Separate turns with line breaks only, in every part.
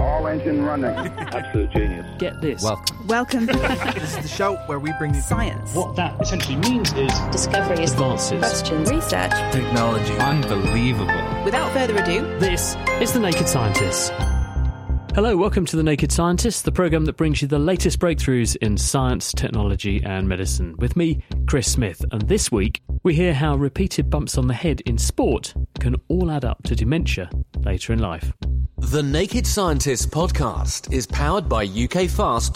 All engine running.
Absolute genius.
Get this.
Welcome. Welcome.
this is the show where we bring you
Science.
What that essentially means is
Discoveries.
advances.
Questions. Research.
technology. Unbelievable.
Without further ado,
This is The Naked Scientists. Hello, welcome to The Naked Scientists, the program that brings you the latest breakthroughs in science, technology, and medicine. With me, Chris Smith. And this week, we hear how repeated bumps on the head in sport can all add up to dementia later in life.
The Naked Scientists podcast is powered by ukfast.co.uk.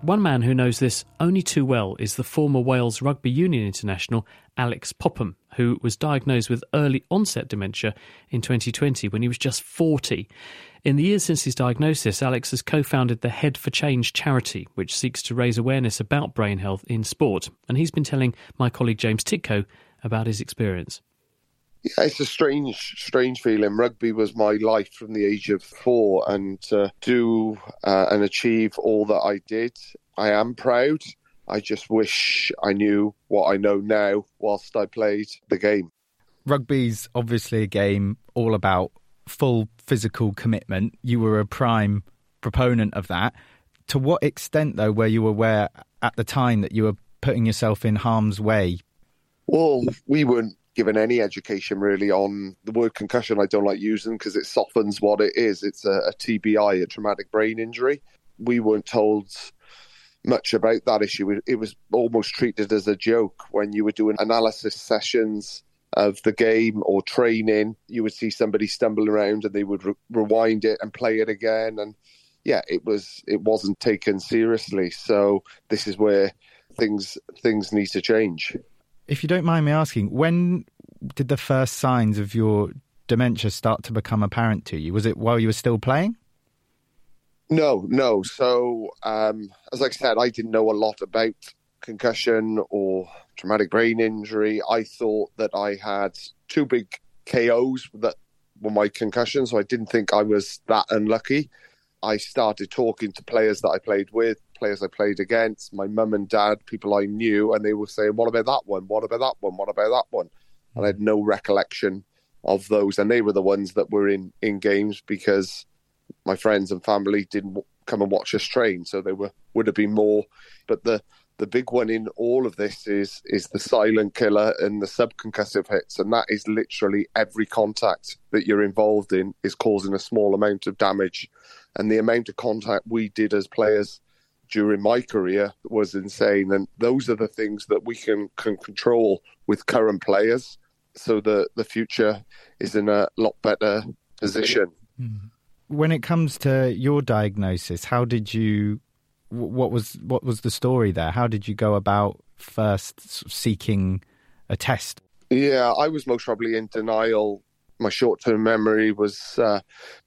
One man who knows this only too well is the former Wales Rugby Union international Alex Popham, who was diagnosed with early onset dementia in 2020 when he was just 40. In the years since his diagnosis, Alex has co founded the Head for Change charity, which seeks to raise awareness about brain health in sport. And he's been telling my colleague James Tytko about his experience.
Yeah, it's a strange, strange feeling. Rugby was my life from the age of four, and to do uh, and achieve all that I did, I am proud. I just wish I knew what I know now whilst I played the game.
Rugby's obviously a game all about full physical commitment. You were a prime proponent of that. To what extent, though, were you aware at the time that you were putting yourself in harm's way?
Well, we weren't given any education really on the word concussion. I don't like using because it softens what it is. It's a, a TBI, a traumatic brain injury. We weren't told much about that issue. It, was almost treated as a joke when you were doing analysis sessions of the game or training. You would see somebody stumble around and they would re- rewind it and play it again. And yeah, it was it wasn't taken seriously. So this is where things things need to change.
If you don't mind me asking, when did the first signs of your dementia start to become apparent to you? Was it while you were still playing?
No, no. So, um, as I said, I didn't know a lot about concussion or traumatic brain injury. I thought that I had two big KOs that were my concussions, so I didn't think I was that unlucky. I started talking to players that I played with, players I played against, my mum and dad, people I knew, and they were saying, What about that one? What about that one? What about that one? And I had no recollection of those. And they were the ones that were in, in games because my friends and family didn't come and watch us train. So there were would have been more. But the the big one in all of this is is the silent killer and the subconcussive hits, and that is literally every contact that you're involved in is causing a small amount of damage, and the amount of contact we did as players during my career was insane, and those are the things that we can can control with current players, so the the future is in a lot better position. Mm-hmm.
When it comes to your diagnosis, how did you? What was what was the story there? How did you go about first seeking a test?
Yeah, I was most probably in denial. My short term memory was uh,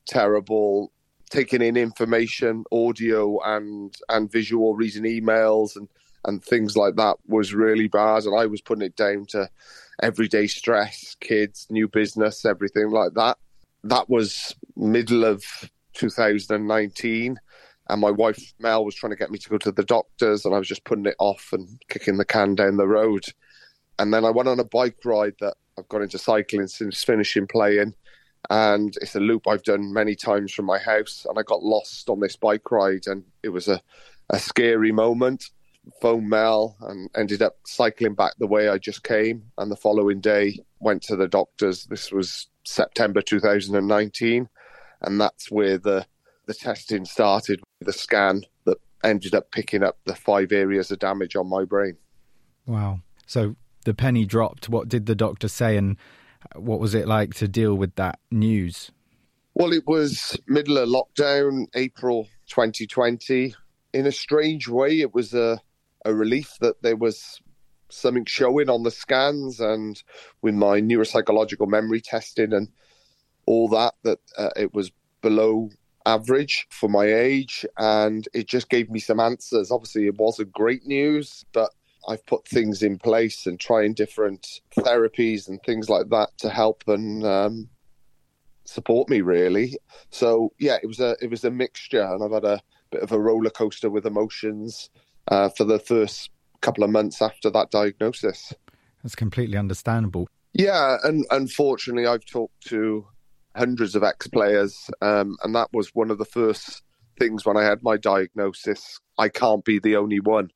terrible. Taking in information, audio and and visual, reading emails and and things like that was really bad. And I was putting it down to everyday stress, kids, new business, everything like that. That was middle of 2019 and my wife Mel was trying to get me to go to the doctors, and I was just putting it off and kicking the can down the road. And then I went on a bike ride that I've got into cycling since finishing playing, and it's a loop I've done many times from my house. And I got lost on this bike ride, and it was a, a scary moment. Phone Mel and ended up cycling back the way I just came. And the following day, went to the doctors. This was September 2019, and that's where the the testing started. with The scan that ended up picking up the five areas of damage on my brain.
Wow. So the penny dropped. What did the doctor say, and what was it like to deal with that news?
Well, it was middle of lockdown, April 2020. In a strange way, it was a, a relief that there was something showing on the scans and with my neuropsychological memory testing and all that, that uh, it was below average for my age. And it just gave me some answers. Obviously, it wasn't great news, but I've put things in place and trying different therapies and things like that to help and um, support me really. So yeah, it was a it was a mixture, and I've had a bit of a roller coaster with emotions uh, for the first couple of months after that diagnosis.
That's completely understandable.
Yeah, and unfortunately, I've talked to hundreds of ex players, um, and that was one of the first things when I had my diagnosis. I can't be the only one.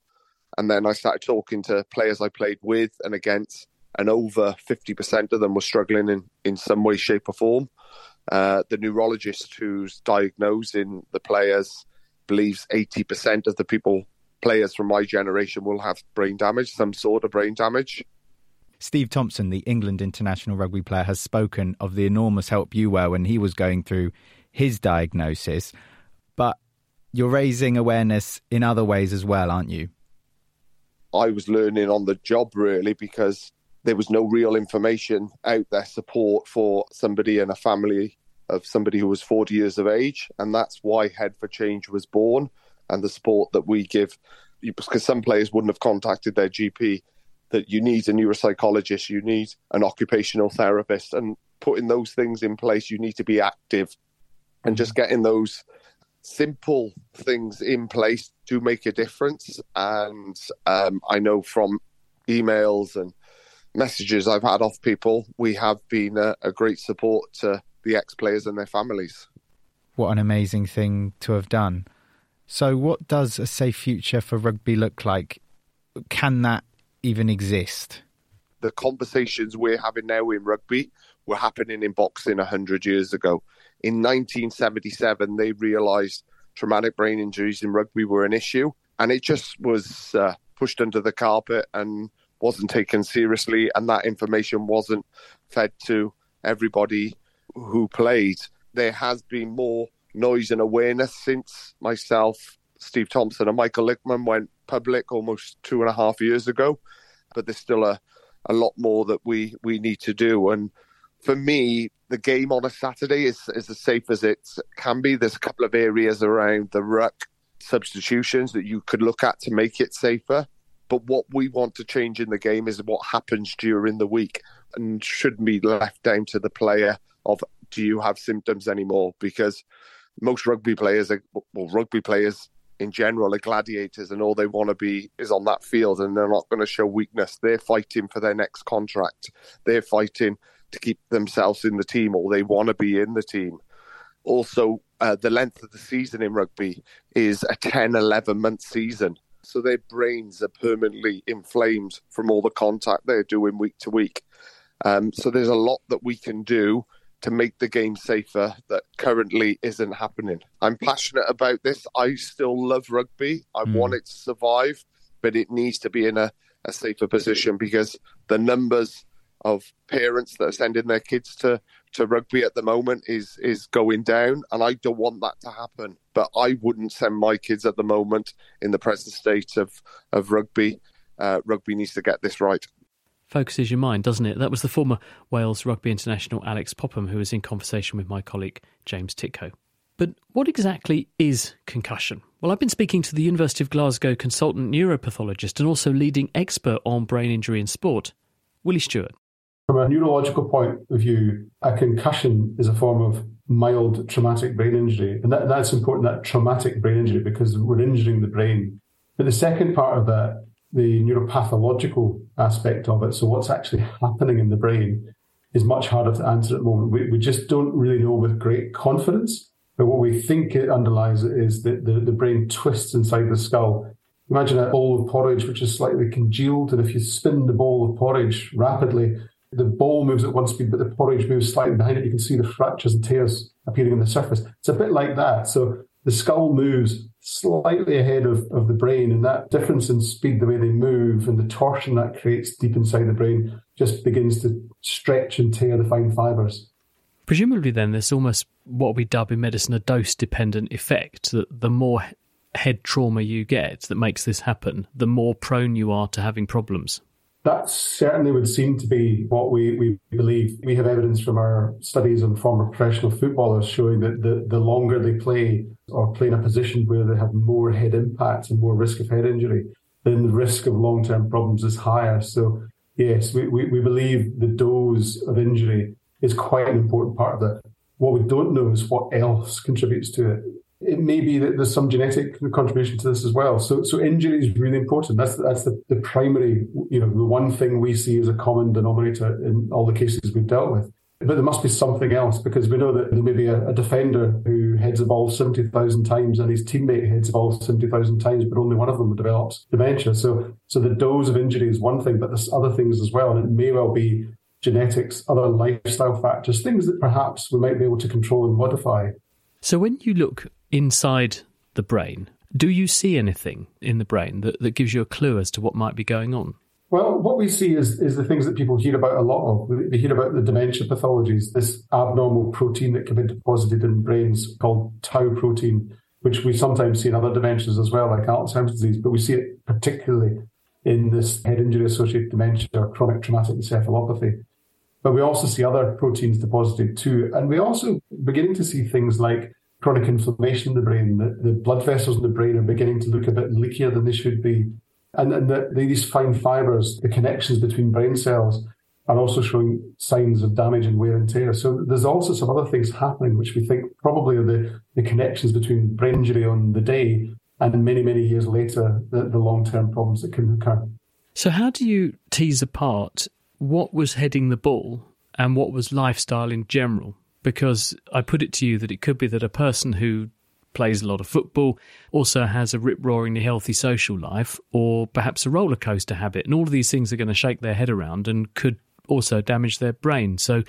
And then I started talking to players I played with and against, and over 50% of them were struggling in, in some way, shape, or form. Uh, the neurologist who's diagnosing the players believes 80% of the people, players from my generation, will have brain damage, some sort of brain damage.
Steve Thompson, the England international rugby player, has spoken of the enormous help you were when he was going through his diagnosis. But you're raising awareness in other ways as well, aren't you?
I was learning on the job really because there was no real information out there support for somebody in a family of somebody who was 40 years of age and that's why head for change was born and the support that we give because some players wouldn't have contacted their gp that you need a neuropsychologist you need an occupational therapist and putting those things in place you need to be active and just getting those simple things in place do make a difference and um, i know from emails and messages I've had off people, we have been a, a great support to the ex players and their families.
What an amazing thing to have done. So, what does a safe future for rugby look like? Can that even exist?
The conversations we're having now in rugby were happening in boxing 100 years ago. In 1977, they realised traumatic brain injuries in rugby were an issue, and it just was uh, pushed under the carpet and wasn't taken seriously, and that information wasn't fed to everybody who played. There has been more noise and awareness since myself, Steve Thompson, and Michael Lipman went public almost two and a half years ago. But there's still a, a lot more that we, we need to do. And for me, the game on a Saturday is, is as safe as it can be. There's a couple of areas around the ruck substitutions that you could look at to make it safer. But what we want to change in the game is what happens during the week and shouldn't be left down to the player of do you have symptoms anymore? Because most rugby players are, well, rugby players in general are gladiators and all they want to be is on that field and they're not going to show weakness. They're fighting for their next contract. They're fighting to keep themselves in the team or they want to be in the team. Also, uh, the length of the season in rugby is a 10, 11 month season so their brains are permanently inflamed from all the contact they're doing week to week. Um, so there's a lot that we can do to make the game safer that currently isn't happening. I'm passionate about this. I still love rugby. I mm. want it to survive, but it needs to be in a, a safer position because the numbers of parents that are sending their kids to to rugby at the moment is is going down, and I don't want that to happen. But I wouldn't send my kids at the moment in the present state of of rugby. Uh, rugby needs to get this right.
Focuses your mind, doesn't it? That was the former Wales rugby international Alex Popham who was in conversation with my colleague James Tytko. But what exactly is concussion? Well, I've been speaking to the University of Glasgow consultant neuropathologist and also leading expert on brain injury in sport, Willie Stewart.
From a neurological point of view, a concussion is a form of mild traumatic brain injury. And that, that's important, that traumatic brain injury, because we're injuring the brain. But the second part of that, the neuropathological aspect of it, so what's actually happening in the brain, is much harder to answer at the moment. We, we just don't really know with great confidence. But what we think it underlies is that the, the brain twists inside the skull. Imagine a bowl of porridge which is slightly congealed, and if you spin the bowl of porridge rapidly, the bowl moves at one speed, but the porridge moves slightly behind it. You can see the fractures and tears appearing on the surface. It's a bit like that. So the skull moves slightly ahead of, of the brain, and that difference in speed, the way they move, and the torsion that creates deep inside the brain just begins to stretch and tear the fine fibers.
Presumably, then, there's almost what we dub in medicine a dose dependent effect that the more head trauma you get that makes this happen, the more prone you are to having problems.
That certainly would seem to be what we, we believe. We have evidence from our studies on former professional footballers showing that the, the longer they play or play in a position where they have more head impact and more risk of head injury, then the risk of long term problems is higher. So, yes, we, we, we believe the dose of injury is quite an important part of that. What we don't know is what else contributes to it it may be that there's some genetic contribution to this as well. So, so injury is really important. That's that's the, the primary, you know, the one thing we see as a common denominator in all the cases we've dealt with. But there must be something else because we know that there may be a, a defender who heads a ball 70,000 times and his teammate heads a ball 70,000 times, but only one of them develops dementia. So, so the dose of injury is one thing, but there's other things as well. And it may well be genetics, other lifestyle factors, things that perhaps we might be able to control and modify.
So when you look inside the brain, do you see anything in the brain that, that gives you a clue as to what might be going on?
Well, what we see is, is the things that people hear about a lot of. They hear about the dementia pathologies, this abnormal protein that can be deposited in brains called tau protein, which we sometimes see in other dementias as well, like Alzheimer's disease, but we see it particularly in this head injury associated dementia or chronic traumatic encephalopathy. But we also see other proteins deposited too. And we also beginning to see things like chronic inflammation in the brain. The, the blood vessels in the brain are beginning to look a bit leakier than they should be. And, and the, these fine fibers, the connections between brain cells, are also showing signs of damage and wear and tear. So there's all sorts of other things happening, which we think probably are the, the connections between brain injury on the day and many, many years later, the, the long term problems that can occur.
So, how do you tease apart what was heading the ball and what was lifestyle in general? Because I put it to you that it could be that a person who plays a lot of football also has a rip roaringly healthy social life or perhaps a roller coaster habit. And all of these things are going to shake their head around and could also damage their brain. So,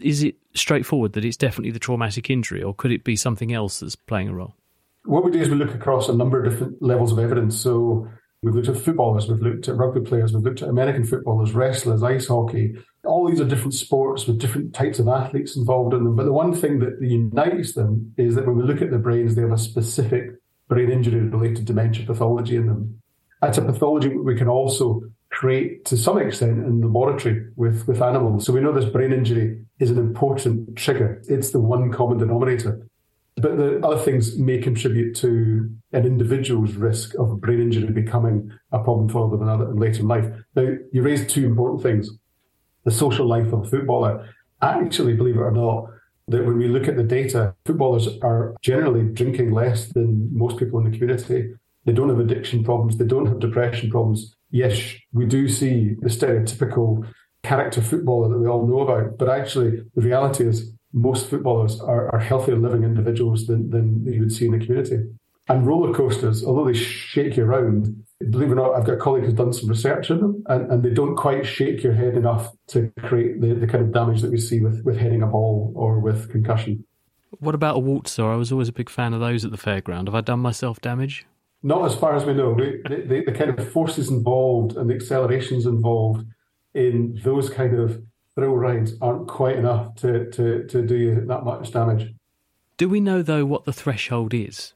is it straightforward that it's definitely the traumatic injury, or could it be something else that's playing a role?
What we do is we look across a number of different levels of evidence. So, We've looked at footballers, we've looked at rugby players, we've looked at American footballers, wrestlers, ice hockey. All these are different sports with different types of athletes involved in them. But the one thing that unites them is that when we look at the brains, they have a specific brain injury related dementia pathology in them. It's a pathology we can also create to some extent in the laboratory with, with animals. So we know this brain injury is an important trigger. It's the one common denominator. But the other things may contribute to an individual's risk of brain injury becoming a problem for them in later life. Now, you raised two important things. The social life of a footballer. Actually, believe it or not, that when we look at the data, footballers are generally drinking less than most people in the community. They don't have addiction problems. They don't have depression problems. Yes, we do see the stereotypical character footballer that we all know about, but actually the reality is most footballers are, are healthier living individuals than, than you would see in the community. And roller coasters, although they shake you around, believe it or not, I've got a colleague who's done some research on them, and, and they don't quite shake your head enough to create the, the kind of damage that we see with, with heading a ball or with concussion.
What about a waltzer? I was always a big fan of those at the fairground. Have I done myself damage?
Not as far as we know. The, the, the kind of forces involved and the accelerations involved in those kind of thrill rides aren't quite enough to, to, to do you that much damage.
Do we know, though, what the threshold is?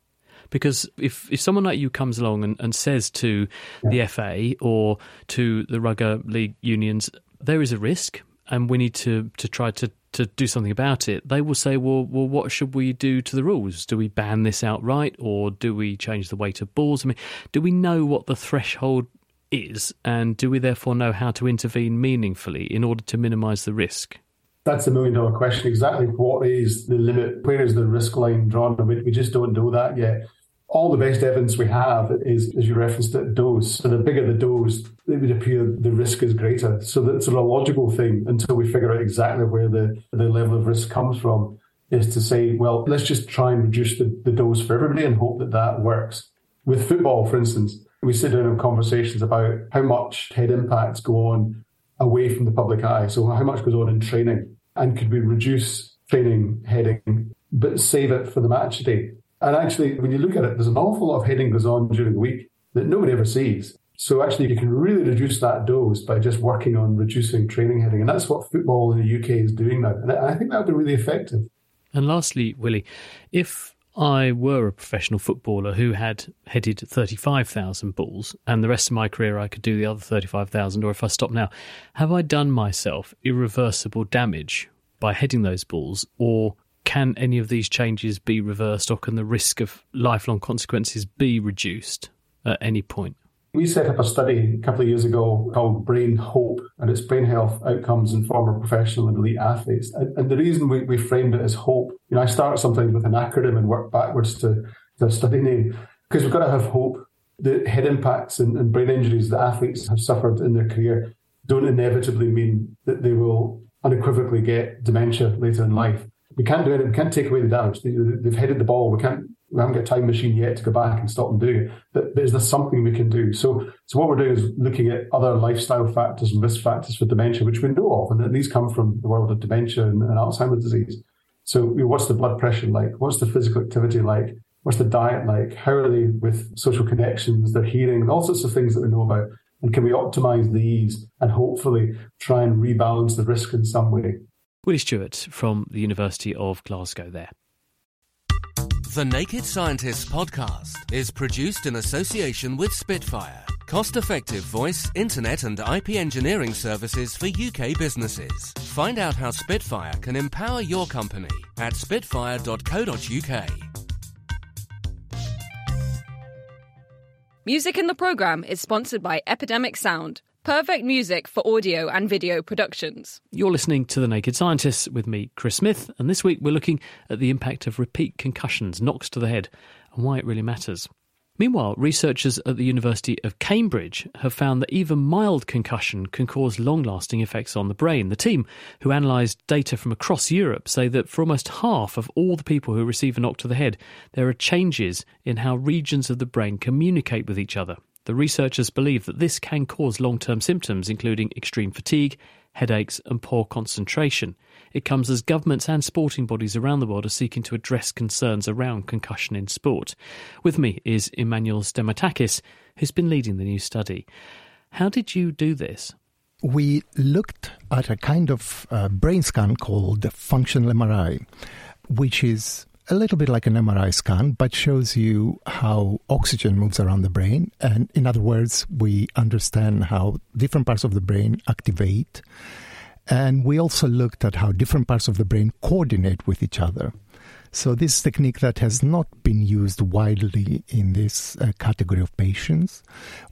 Because if, if someone like you comes along and, and says to yeah. the FA or to the rugby league unions, there is a risk and we need to, to try to, to do something about it, they will say, well, well, what should we do to the rules? Do we ban this outright or do we change the weight of balls? I mean, do we know what the threshold is, and do we therefore know how to intervene meaningfully in order to minimise the risk?
That's a million dollar question. Exactly what is the limit? Where is the risk line drawn? We, we just don't know that yet. All the best evidence we have is, as you referenced it, dose. So the bigger the dose, it would appear the risk is greater. So that's a logical thing until we figure out exactly where the, the level of risk comes from is to say, well, let's just try and reduce the, the dose for everybody and hope that that works. With football, for instance, we sit down in conversations about how much head impacts go on away from the public eye. So how much goes on in training and could we reduce training heading, but save it for the match day? And actually, when you look at it, there's an awful lot of heading goes on during the week that nobody ever sees. So actually, you can really reduce that dose by just working on reducing training heading. And that's what football in the UK is doing now. And I think that would be really effective.
And lastly, Willie, if I were a professional footballer who had headed 35,000 balls and the rest of my career I could do the other 35,000, or if I stop now, have I done myself irreversible damage by heading those balls? Or can any of these changes be reversed, or can the risk of lifelong consequences be reduced at any point?
We set up a study a couple of years ago called Brain Hope, and it's brain health outcomes in former professional and elite athletes. And, and the reason we, we, framed it as hope, you know, I start sometimes with an acronym and work backwards to the study name because we've got to have hope. The head impacts and, and brain injuries that athletes have suffered in their career don't inevitably mean that they will unequivocally get dementia later in life. We can't do it. We can't take away the damage. They, have headed the ball. We can't we haven't got a time machine yet to go back and stop them doing it. But, but is there something we can do? So, so what we're doing is looking at other lifestyle factors and risk factors for dementia, which we know of, and these come from the world of dementia and, and Alzheimer's disease. So, you know, what's the blood pressure like? What's the physical activity like? What's the diet like? How are they with social connections? Their hearing, all sorts of things that we know about. And can we optimize these and hopefully try and rebalance the risk in some way?
Willie Stewart from the University of Glasgow there.
The Naked Scientists podcast is produced in association with Spitfire, cost effective voice, internet, and IP engineering services for UK businesses. Find out how Spitfire can empower your company at spitfire.co.uk.
Music in the programme is sponsored by Epidemic Sound Perfect music for audio and video productions.
You're listening to The Naked Scientists with me, Chris Smith, and this week we're looking at the impact of repeat concussions, knocks to the head, and why it really matters. Meanwhile, researchers at the University of Cambridge have found that even mild concussion can cause long lasting effects on the brain. The team, who analysed data from across Europe, say that for almost half of all the people who receive a knock to the head, there are changes in how regions of the brain communicate with each other. The researchers believe that this can cause long term symptoms, including extreme fatigue, headaches, and poor concentration. It comes as governments and sporting bodies around the world are seeking to address concerns around concussion in sport. With me is Emmanuel Stamatakis, who's been leading the new study. How did you do this?
We looked at a kind of uh, brain scan called functional MRI, which is a little bit like an MRI scan, but shows you how oxygen moves around the brain. And in other words, we understand how different parts of the brain activate. And we also looked at how different parts of the brain coordinate with each other. So, this technique that has not been used widely in this uh, category of patients,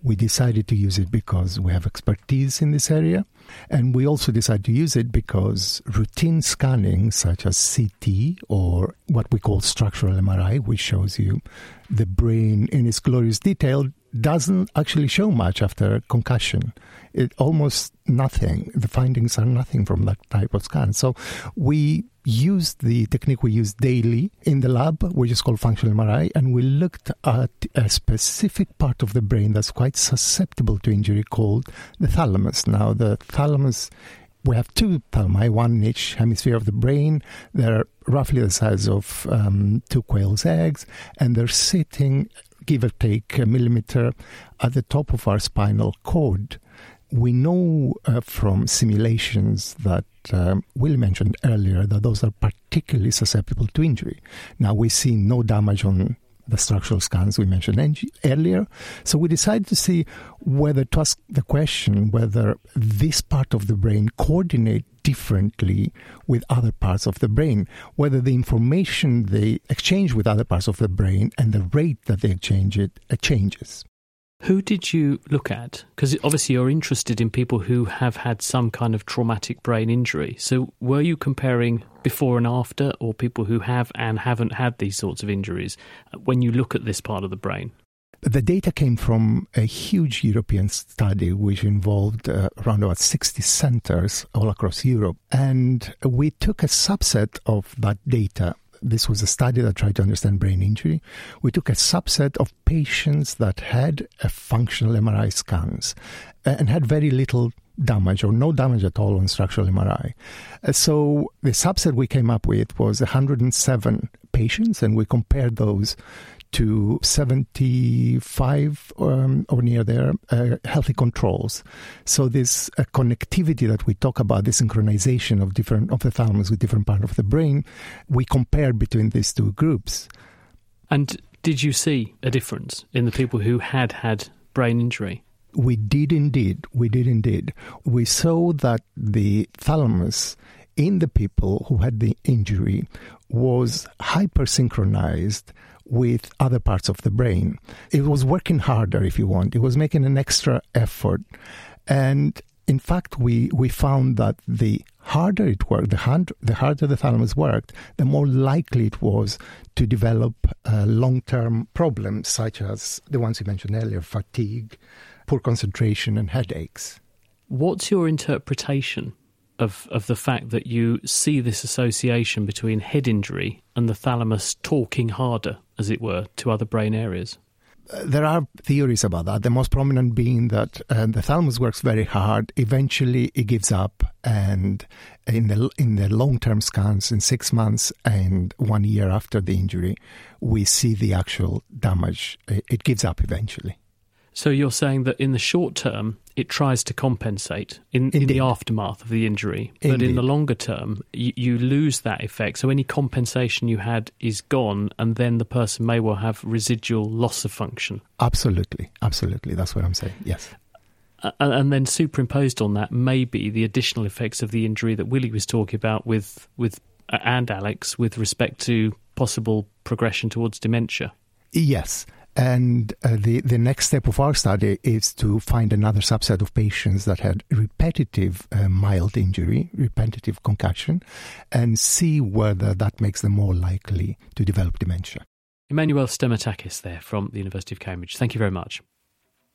we decided to use it because we have expertise in this area. And we also decided to use it because routine scanning, such as CT or what we call structural MRI, which shows you the brain in its glorious detail, doesn't actually show much after concussion. It almost nothing. The findings are nothing from that type of scan. So we used the technique we use daily in the lab, which is called functional MRI, and we looked at a specific part of the brain that's quite susceptible to injury called the thalamus. Now, the thalamus we have two thalami, one in each hemisphere of the brain. They're roughly the size of um, two quail's eggs, and they're sitting, give or take a millimeter, at the top of our spinal cord. We know uh, from simulations that um, Will mentioned earlier that those are particularly susceptible to injury. Now, we see no damage on the structural scans we mentioned earlier. So we decided to see whether to ask the question whether this part of the brain coordinate differently with other parts of the brain, whether the information they exchange with other parts of the brain and the rate that they exchange it uh, changes.
Who did you look at? Because obviously you're interested in people who have had some kind of traumatic brain injury. So were you comparing before and after, or people who have and haven't had these sorts of injuries when you look at this part of the brain?
The data came from a huge European study which involved uh, around about 60 centers all across Europe. And we took a subset of that data this was a study that tried to understand brain injury. We took a subset of patients that had a functional MRI scans and had very little damage or no damage at all on structural MRI. Uh, so the subset we came up with was 107 patients, and we compared those to 75 um, or near there uh, healthy controls. So this uh, connectivity that we talk about, the synchronization of different of the thalamus with different part of the brain, we compared between these two groups.
And did you see a difference in the people who had had brain injury?
We did indeed. We did indeed. We saw that the thalamus in the people who had the injury was hypersynchronized with other parts of the brain. It was working harder, if you want. It was making an extra effort. And in fact, we, we found that the harder it worked, the, hard, the harder the thalamus worked, the more likely it was to develop uh, long term problems, such as the ones you mentioned earlier fatigue, poor concentration, and headaches.
What's your interpretation of, of the fact that you see this association between head injury and the thalamus talking harder, as it were, to other brain areas?
there are theories about that. The most prominent being that uh, the thalamus works very hard. Eventually, it gives up, and in the in the long term scans, in six months and one year after the injury, we see the actual damage. It gives up eventually.
So you're saying that in the short term, it tries to compensate in, in the aftermath of the injury, but
Indeed.
in the longer term, you, you lose that effect. So any compensation you had is gone, and then the person may well have residual loss of function.
Absolutely, absolutely. That's what I'm saying. Yes.
Uh, and then superimposed on that may be the additional effects of the injury that Willie was talking about with with uh, and Alex with respect to possible progression towards dementia.
Yes. And uh, the, the next step of our study is to find another subset of patients that had repetitive uh, mild injury, repetitive concussion, and see whether that makes them more likely to develop dementia.
Emmanuel Stamatakis there from the University of Cambridge. Thank you very much.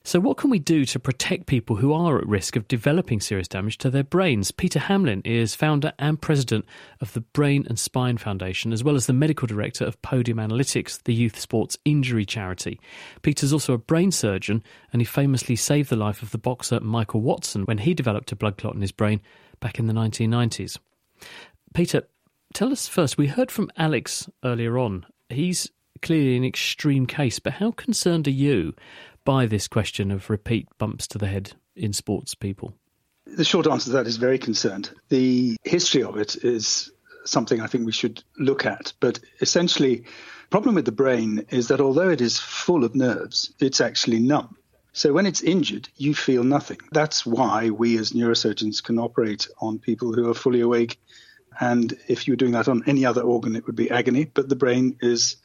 So, what can we do to protect people who are at risk of developing serious damage to their brains? Peter Hamlyn is founder and president of the Brain and Spine Foundation, as well as the medical director of Podium Analytics, the youth sports injury charity. Peter's also a brain surgeon, and he famously saved the life of the boxer Michael Watson when he developed a blood clot in his brain back in the 1990s. Peter, tell us first, we heard from Alex earlier on. He's clearly an extreme case, but how concerned are you by this question of repeat bumps to the head in sports people?
The short answer to that is very concerned. The history of it is something I think we should look at. But essentially, the problem with the brain is that although it is full of nerves, it's actually numb. So when it's injured, you feel nothing. That's why we as neurosurgeons can operate on people who are fully awake. And if you were doing that on any other organ, it would be agony, but the brain is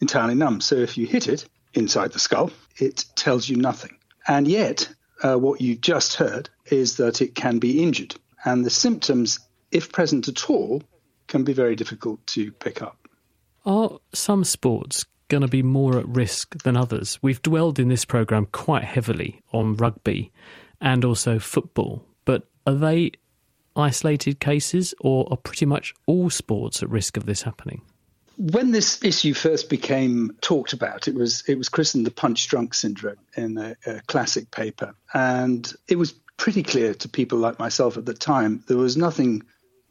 entirely numb. So if you hit it, inside the skull, it tells you nothing. And yet, uh, what you've just heard is that it can be injured. And the symptoms, if present at all, can be very difficult to pick up.
Are some sports going to be more at risk than others? We've dwelled in this programme quite heavily on rugby and also football, but are they isolated cases or are pretty much all sports at risk of this happening?
When this issue first became talked about, it was it was christened the punch drunk syndrome in a, a, classic paper, and it was pretty clear to people like myself at the time there was nothing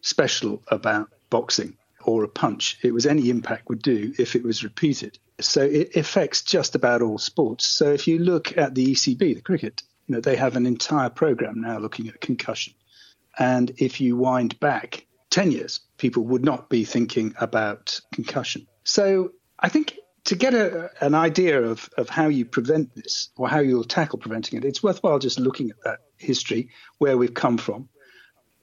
special about boxing or a punch. It was any impact would do if it was repeated. So it affects just about all sports. So if you look at the ECB, the cricket, you know they have an entire program now looking at concussion, and if you wind back 10 years, people would not be thinking about concussion. So I think to get a, an idea of, of how you prevent this or how you'll tackle preventing it, it's worthwhile just looking at that history, where we've come from,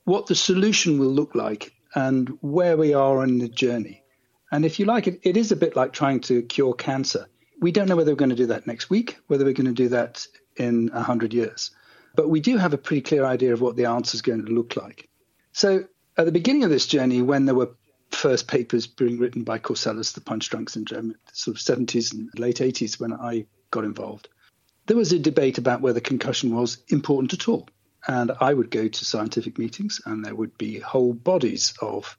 what the solution will look like, and where we are on the journey. And if you like, it, it is a bit like trying to cure cancer. We don't know whether we're going to do that next week, whether we're going to do that in 100 years. But we do have a pretty clear idea of what the answer is going to look like. So at the beginning of this journey, when there were first papers being written by Corsellis, the punch drunk syndrome, sort of 70s and late 80s when I got involved, there was a debate about whether concussion was important at all. And I would go to scientific meetings, and there would be whole bodies of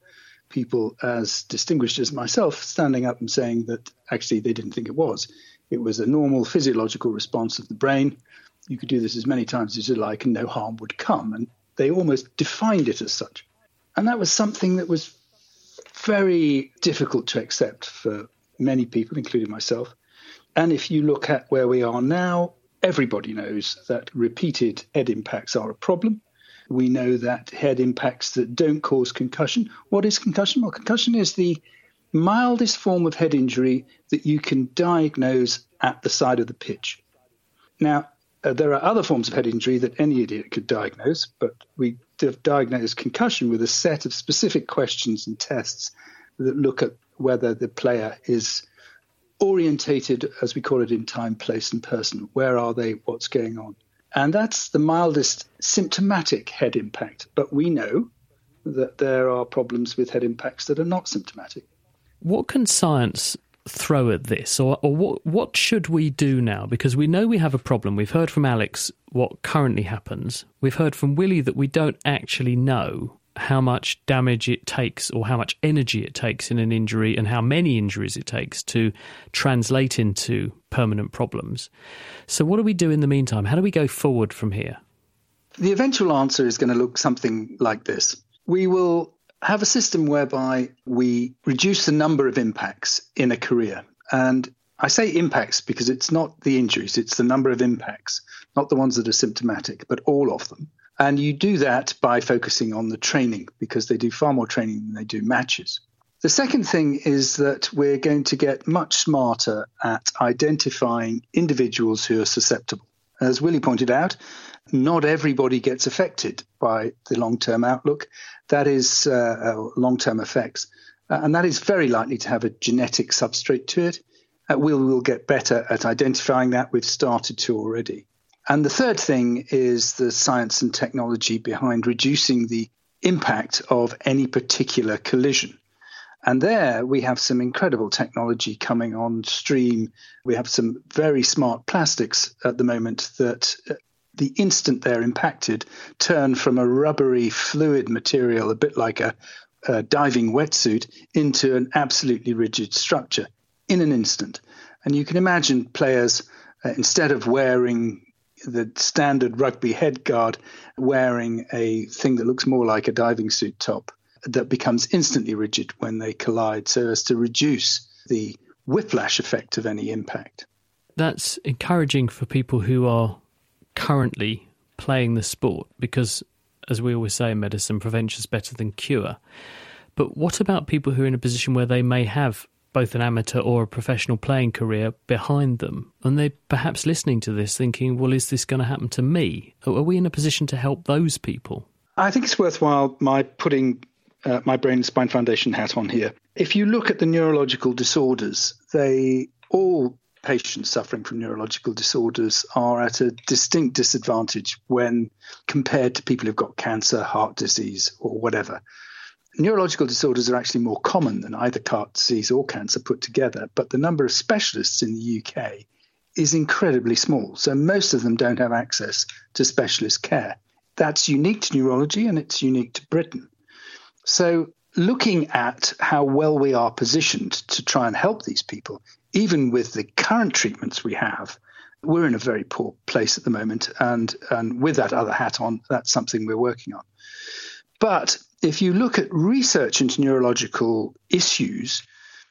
people as distinguished as myself standing up and saying that actually they didn't think it was. It was a normal physiological response of the brain. You could do this as many times as you like, and no harm would come. And they almost defined it as such. And that was something that was very difficult to accept for many people, including myself. And if you look at where we are now, everybody knows that repeated head impacts are a problem. We know that head impacts that don't cause concussion. What is concussion? Well, concussion is the mildest form of head injury that you can diagnose at the side of the pitch. Now, uh, there are other forms of head injury that any idiot could diagnose, but we diagnose concussion with a set of specific questions and tests that look at whether the player is orientated, as we call it, in time, place, and person. Where are they? What's going on? And that's the mildest symptomatic head impact. But we know that there are problems with head impacts that are not symptomatic.
What can science throw at this, or, or what what should we do now? Because we know we have a problem. We've heard from Alex what currently happens. We've heard from Willie that we don't actually know how much damage it takes or how much energy it takes in an injury and how many injuries it takes to translate into permanent problems. So, what do we do in the meantime? How do we go forward from here?
The eventual answer is going to look something like this. We will have a system whereby we reduce the number of impacts in a career. And I say impacts because it's not the injuries, it's the number of impacts, not the ones that are symptomatic, but all of them. And you do that by focusing on the training because they do far more training than they do matches. The second thing is that we're going to get much smarter at identifying individuals who are susceptible. As Willie pointed out, not everybody gets affected by the long term outlook. That is uh, uh long term effects. Uh, and that is very likely to have a genetic substrate to it. Uh, we'll, we'll get better at identifying that. We've started to already. And the third thing is the science and technology behind reducing the impact of any particular collision. And there we have some incredible technology coming on stream. We have some very smart plastics at the moment that uh, the instant they're impacted turn from a rubbery fluid material, a bit like a, a diving wetsuit, into an absolutely rigid structure in an instant. And you can imagine players, uh, instead of wearing the standard rugby head guard wearing a thing that looks more like a diving suit top that becomes instantly rigid when they collide so as to reduce the whiplash effect of any impact.
That's encouraging for people who are currently playing the sport because, as we always say in medicine, prevention is better than cure. But what about people who are in a position where they may have both an amateur or a professional playing career behind them, and they're perhaps listening to this thinking, well, is this going to happen to me? Are we in a position to help those people?
I think it's worthwhile my putting uh, my Brain and Spine Foundation hat on here. If you look at the neurological disorders, they all patients suffering from neurological disorders are at a distinct disadvantage when compared to people who've got cancer, heart disease, or whatever neurological disorders are actually more common than either heart disease or cancer put together, but the number of specialists in the UK is incredibly small. So most of them don't have access to specialist care. That's unique to neurology and it's unique to Britain. So looking at how well we are positioned to try and help these people, even with the current treatments we have, we're in a very poor place at the moment. And, and with that other hat on, that's something we're working on. But if you look at research into neurological issues,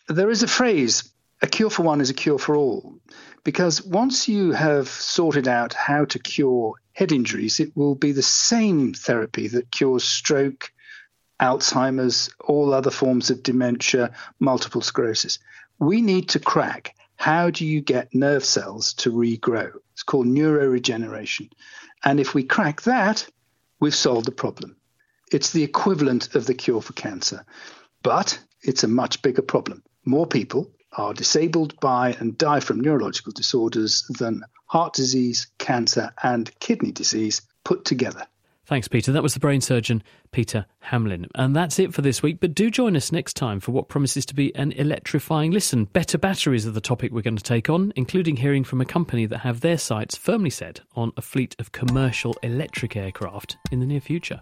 there is a phrase a cure for one is a cure for all. Because once you have sorted out how to cure head injuries, it will be the same therapy that cures stroke, Alzheimer's, all other forms of dementia, multiple sclerosis. We need to crack how do you get nerve cells to regrow? It's called neuroregeneration. And if we crack that, we've solved the problem. It's the equivalent of the cure for cancer, but it's a much bigger problem. More people are disabled by and die from neurological disorders than heart disease, cancer, and kidney disease put together.
Thanks, Peter. That was the brain surgeon, Peter Hamlyn. And that's it for this week. But do join us next time for what promises to be an electrifying listen. Better batteries are the topic we're going to take on, including hearing from a company that have their sights firmly set on a fleet of commercial electric aircraft in the near future.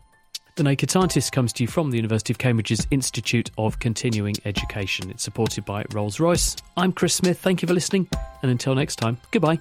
The Naked Scientist comes to you from the University of Cambridge's Institute of Continuing Education. It's supported by Rolls Royce. I'm Chris Smith. Thank you for listening. And until next time, goodbye.